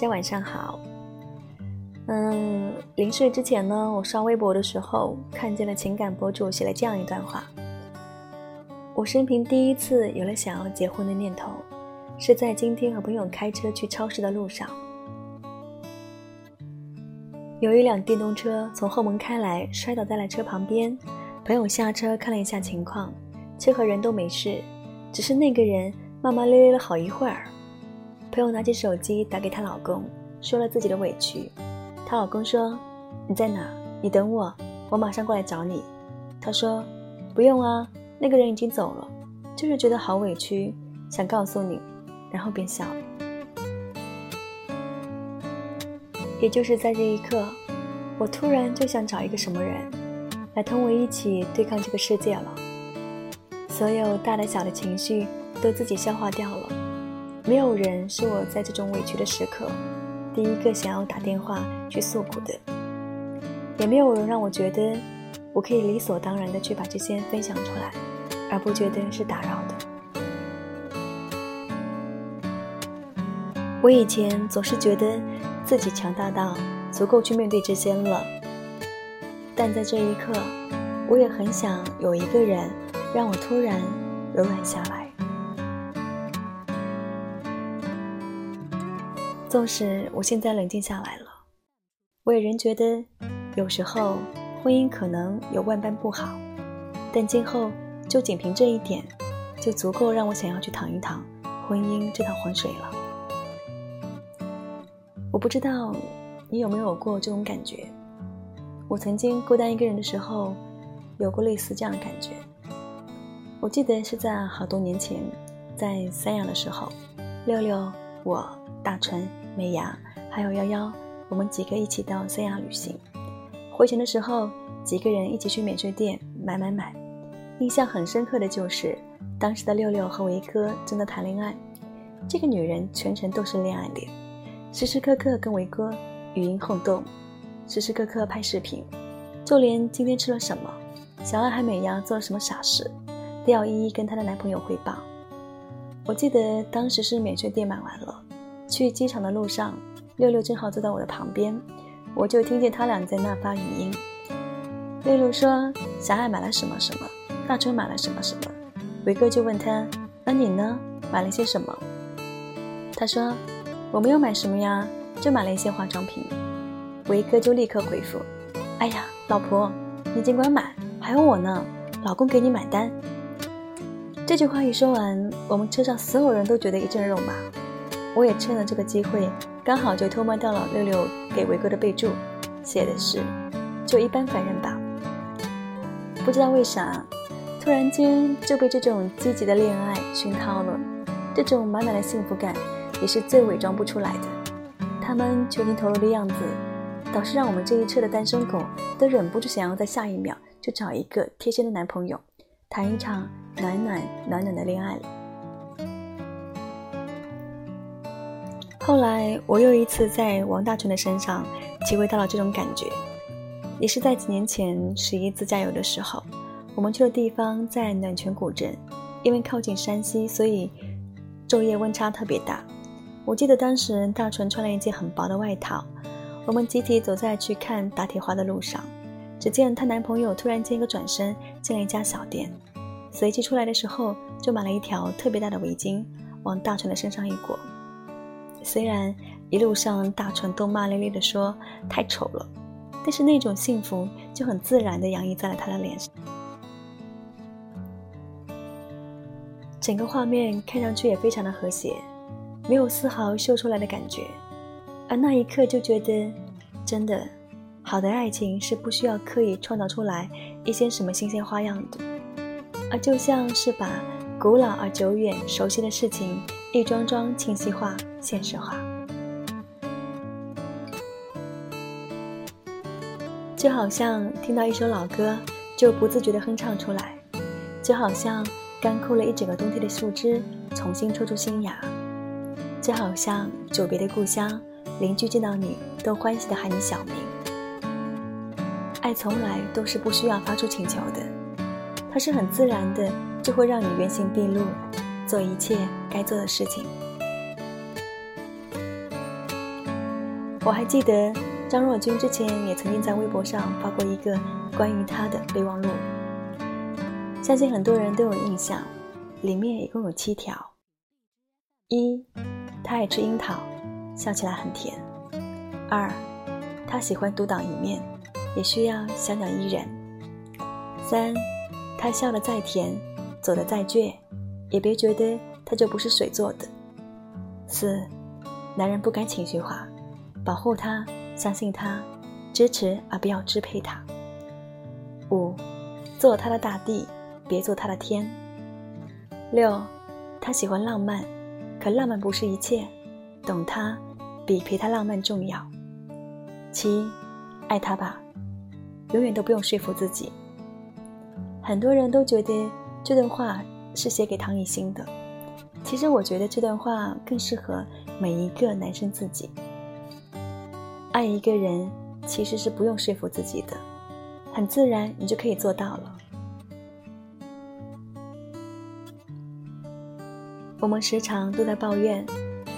大家晚上好。嗯，临睡之前呢，我刷微博的时候看见了情感博主写了这样一段话：我生平第一次有了想要结婚的念头，是在今天和朋友开车去超市的路上，有一辆电动车从后门开来，摔倒在了车旁边。朋友下车看了一下情况，车和人都没事，只是那个人骂骂咧咧了好一会儿。朋友拿起手机打给她老公，说了自己的委屈。她老公说：“你在哪？你等我，我马上过来找你。”她说：“不用啊，那个人已经走了，就是觉得好委屈，想告诉你。”然后便笑了。也就是在这一刻，我突然就想找一个什么人，来同我一起对抗这个世界了。所有大的小的情绪都自己消化掉了。没有人是我在这种委屈的时刻第一个想要打电话去诉苦的，也没有人让我觉得我可以理所当然的去把这些分享出来，而不觉得是打扰的。我以前总是觉得自己强大到足够去面对这些了，但在这一刻，我也很想有一个人让我突然柔软下来。纵使我现在冷静下来了，我也仍觉得，有时候婚姻可能有万般不好，但今后就仅凭这一点，就足够让我想要去趟一趟婚姻这趟浑水了。我不知道你有没有过这种感觉？我曾经孤单一个人的时候，有过类似这样的感觉。我记得是在好多年前，在三亚的时候，六六我大川。美雅还有夭夭，我们几个一起到三亚旅行。回程的时候，几个人一起去免税店买买买。印象很深刻的就是，当时的六六和维哥正在谈恋爱。这个女人全程都是恋爱脸，时时刻刻跟维哥语音互动，时时刻刻拍视频，就连今天吃了什么，小爱还美牙做了什么傻事，都要一一跟她的男朋友汇报。我记得当时是免税店买完了。去机场的路上，六六正好坐在我的旁边，我就听见他俩在那发语音。六六说：“小爱买了什么什么，大春买了什么什么。”维哥就问他：“那你呢？买了些什么？”他说：“我没有买什么呀，就买了一些化妆品。”维哥就立刻回复：“哎呀，老婆，你尽管买，还有我呢，老公给你买单。”这句话一说完，我们车上所有人都觉得一阵肉麻。我也趁了这个机会，刚好就偷摸到了六六给维哥的备注，写的是“就一般凡人吧”。不知道为啥，突然间就被这种积极的恋爱熏陶了，这种满满的幸福感也是最伪装不出来的。他们全情投入的样子，倒是让我们这一车的单身狗都忍不住想要在下一秒就找一个贴心的男朋友，谈一场暖暖暖暖的恋爱了。后来，我又一次在王大春的身上体会到了这种感觉，也是在几年前十一自驾游的时候，我们去的地方在暖泉古镇，因为靠近山西，所以昼夜温差特别大。我记得当时大春穿了一件很薄的外套，我们集体走在去看打铁花的路上，只见她男朋友突然间一个转身进了一家小店，随即出来的时候就买了一条特别大的围巾，往大春的身上一裹。虽然一路上大纯都骂咧咧的说太丑了，但是那种幸福就很自然的洋溢在了他的脸上，整个画面看上去也非常的和谐，没有丝毫秀出来的感觉，而那一刻就觉得，真的，好的爱情是不需要刻意创造出来一些什么新鲜花样的，而就像是把古老而久远熟悉的事情一桩桩清晰化。现实化，就好像听到一首老歌就不自觉的哼唱出来，就好像干枯了一整个冬天的树枝重新抽出新芽，就好像久别的故乡邻居见到你都欢喜的喊你小名。爱从来都是不需要发出请求的，它是很自然的，就会让你原形毕露，做一切该做的事情。我还记得张若昀之前也曾经在微博上发过一个关于他的备忘录，相信很多人都有印象，里面一共有七条：一，他爱吃樱桃，笑起来很甜；二，他喜欢独当一面，也需要小鸟依人；三，他笑得再甜，走得再倔，也别觉得他就不是水做的；四，男人不该情绪化。保护他，相信他，支持而不要支配他。五，做他的大地，别做他的天。六，他喜欢浪漫，可浪漫不是一切，懂他比陪他浪漫重要。七，爱他吧，永远都不用说服自己。很多人都觉得这段话是写给唐艺昕的，其实我觉得这段话更适合每一个男生自己。爱一个人其实是不用说服自己的，很自然，你就可以做到了。我们时常都在抱怨，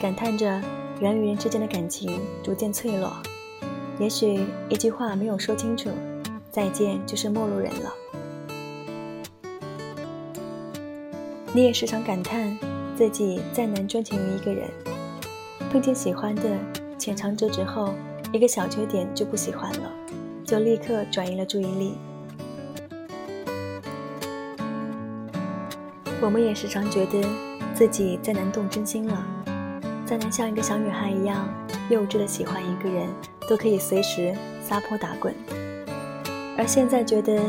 感叹着人与人之间的感情逐渐脆弱。也许一句话没有说清楚，再见就是陌路人了。你也时常感叹自己再难专情于一个人，碰见喜欢的，浅尝辄止后。一个小缺点就不喜欢了，就立刻转移了注意力。我们也时常觉得自己再难动真心了，再难像一个小女孩一样幼稚的喜欢一个人，都可以随时撒泼打滚。而现在觉得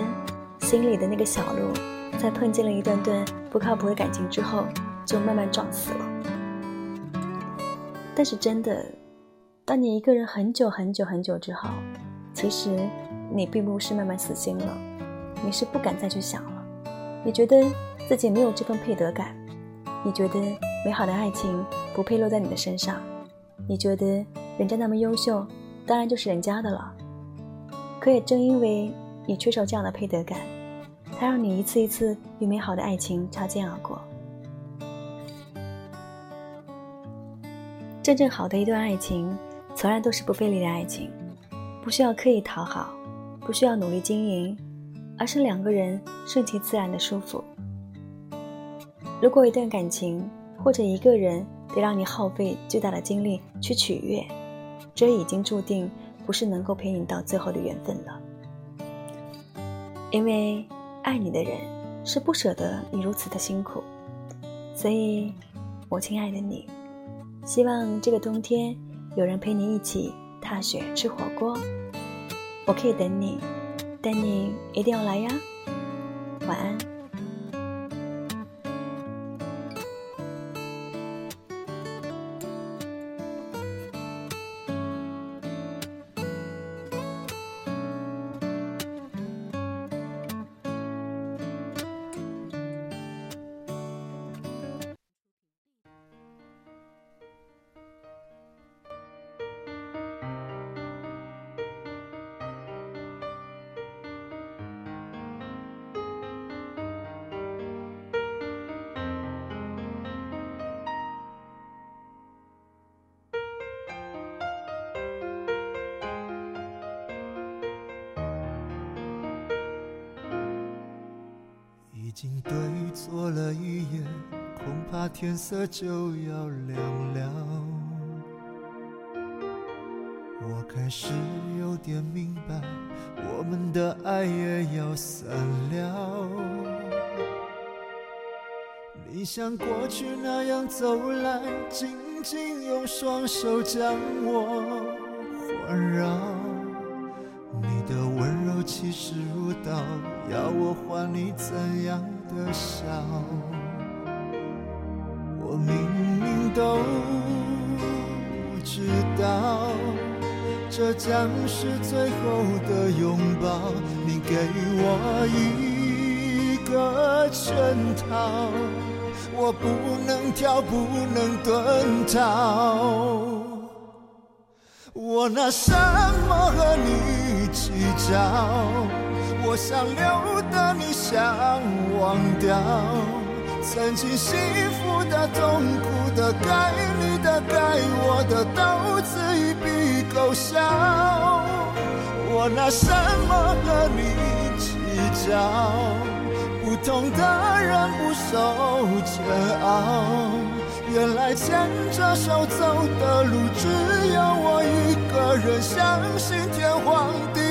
心里的那个小鹿，在碰见了一段段不靠谱的感情之后，就慢慢撞死了。但是真的。当你一个人很久很久很久之后，其实你并不是慢慢死心了，你是不敢再去想了。你觉得自己没有这份配得感，你觉得美好的爱情不配落在你的身上，你觉得人家那么优秀，当然就是人家的了。可也正因为你缺少这样的配得感，才让你一次一次与美好的爱情擦肩而过。真正好的一段爱情。从来都是不费力的爱情，不需要刻意讨好，不需要努力经营，而是两个人顺其自然的舒服。如果一段感情或者一个人得让你耗费巨大的精力去取悦，这已经注定不是能够陪你到最后的缘分了。因为爱你的人是不舍得你如此的辛苦，所以，我亲爱的你，希望这个冬天。有人陪你一起踏雪吃火锅，我可以等你，但你一定要来呀！晚安。已经对错了一夜，恐怕天色就要亮了。我开始有点明白，我们的爱也要散了。你像过去那样走来，紧紧用双手将我环绕。你的温柔气势如刀，要我还你怎样的笑？我明明都知道，这将是最后的拥抱。你给我一个圈套，我不能跳，不能遁逃。我拿什么和你计较？我想留的你想忘掉，曾经幸福的、痛苦的、该你的、该我的，都自一笔勾销。我拿什么和你计较？不同的人不受煎熬，原来牵着手走的路，只有我一个人相信天荒地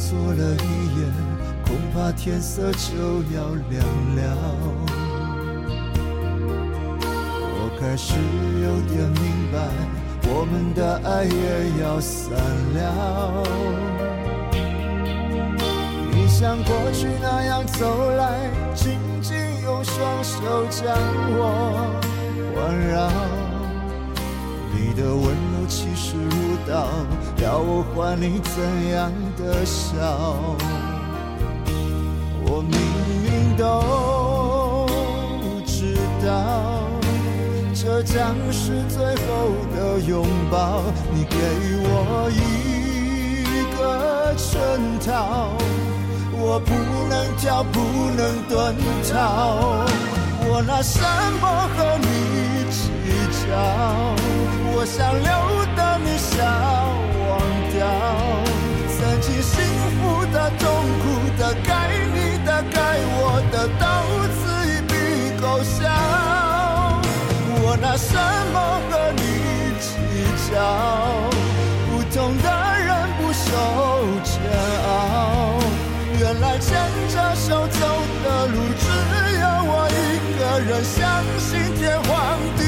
坐了一夜，恐怕天色就要亮了，我开始有点明白，我们的爱也要散了。你像过去那样走来，紧紧用双手将我环绕，你的温柔气势道，要我还你怎样的笑？我明明都知道，这将是最后的拥抱。你给我一个圈套，我不能跳，不能遁逃。我拿什么和你？我想留的你想忘掉，曾经幸福的、痛苦的，该你的。该我的刀子一笔勾销，我拿什么和你计较？不同的人不受煎熬，原来牵着手走的路，只有我一个人相信天荒地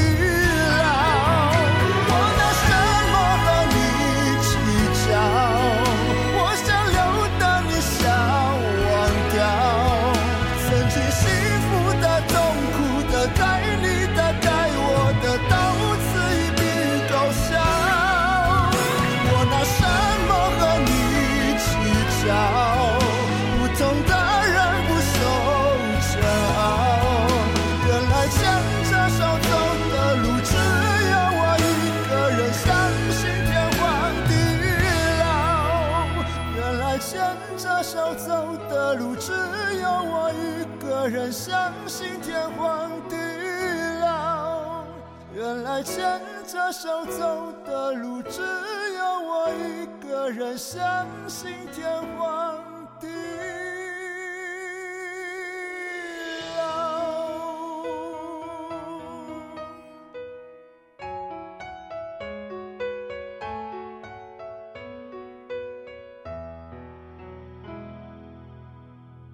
个人相信天荒地老，原来牵着手走的路，只有我一个人相信天荒。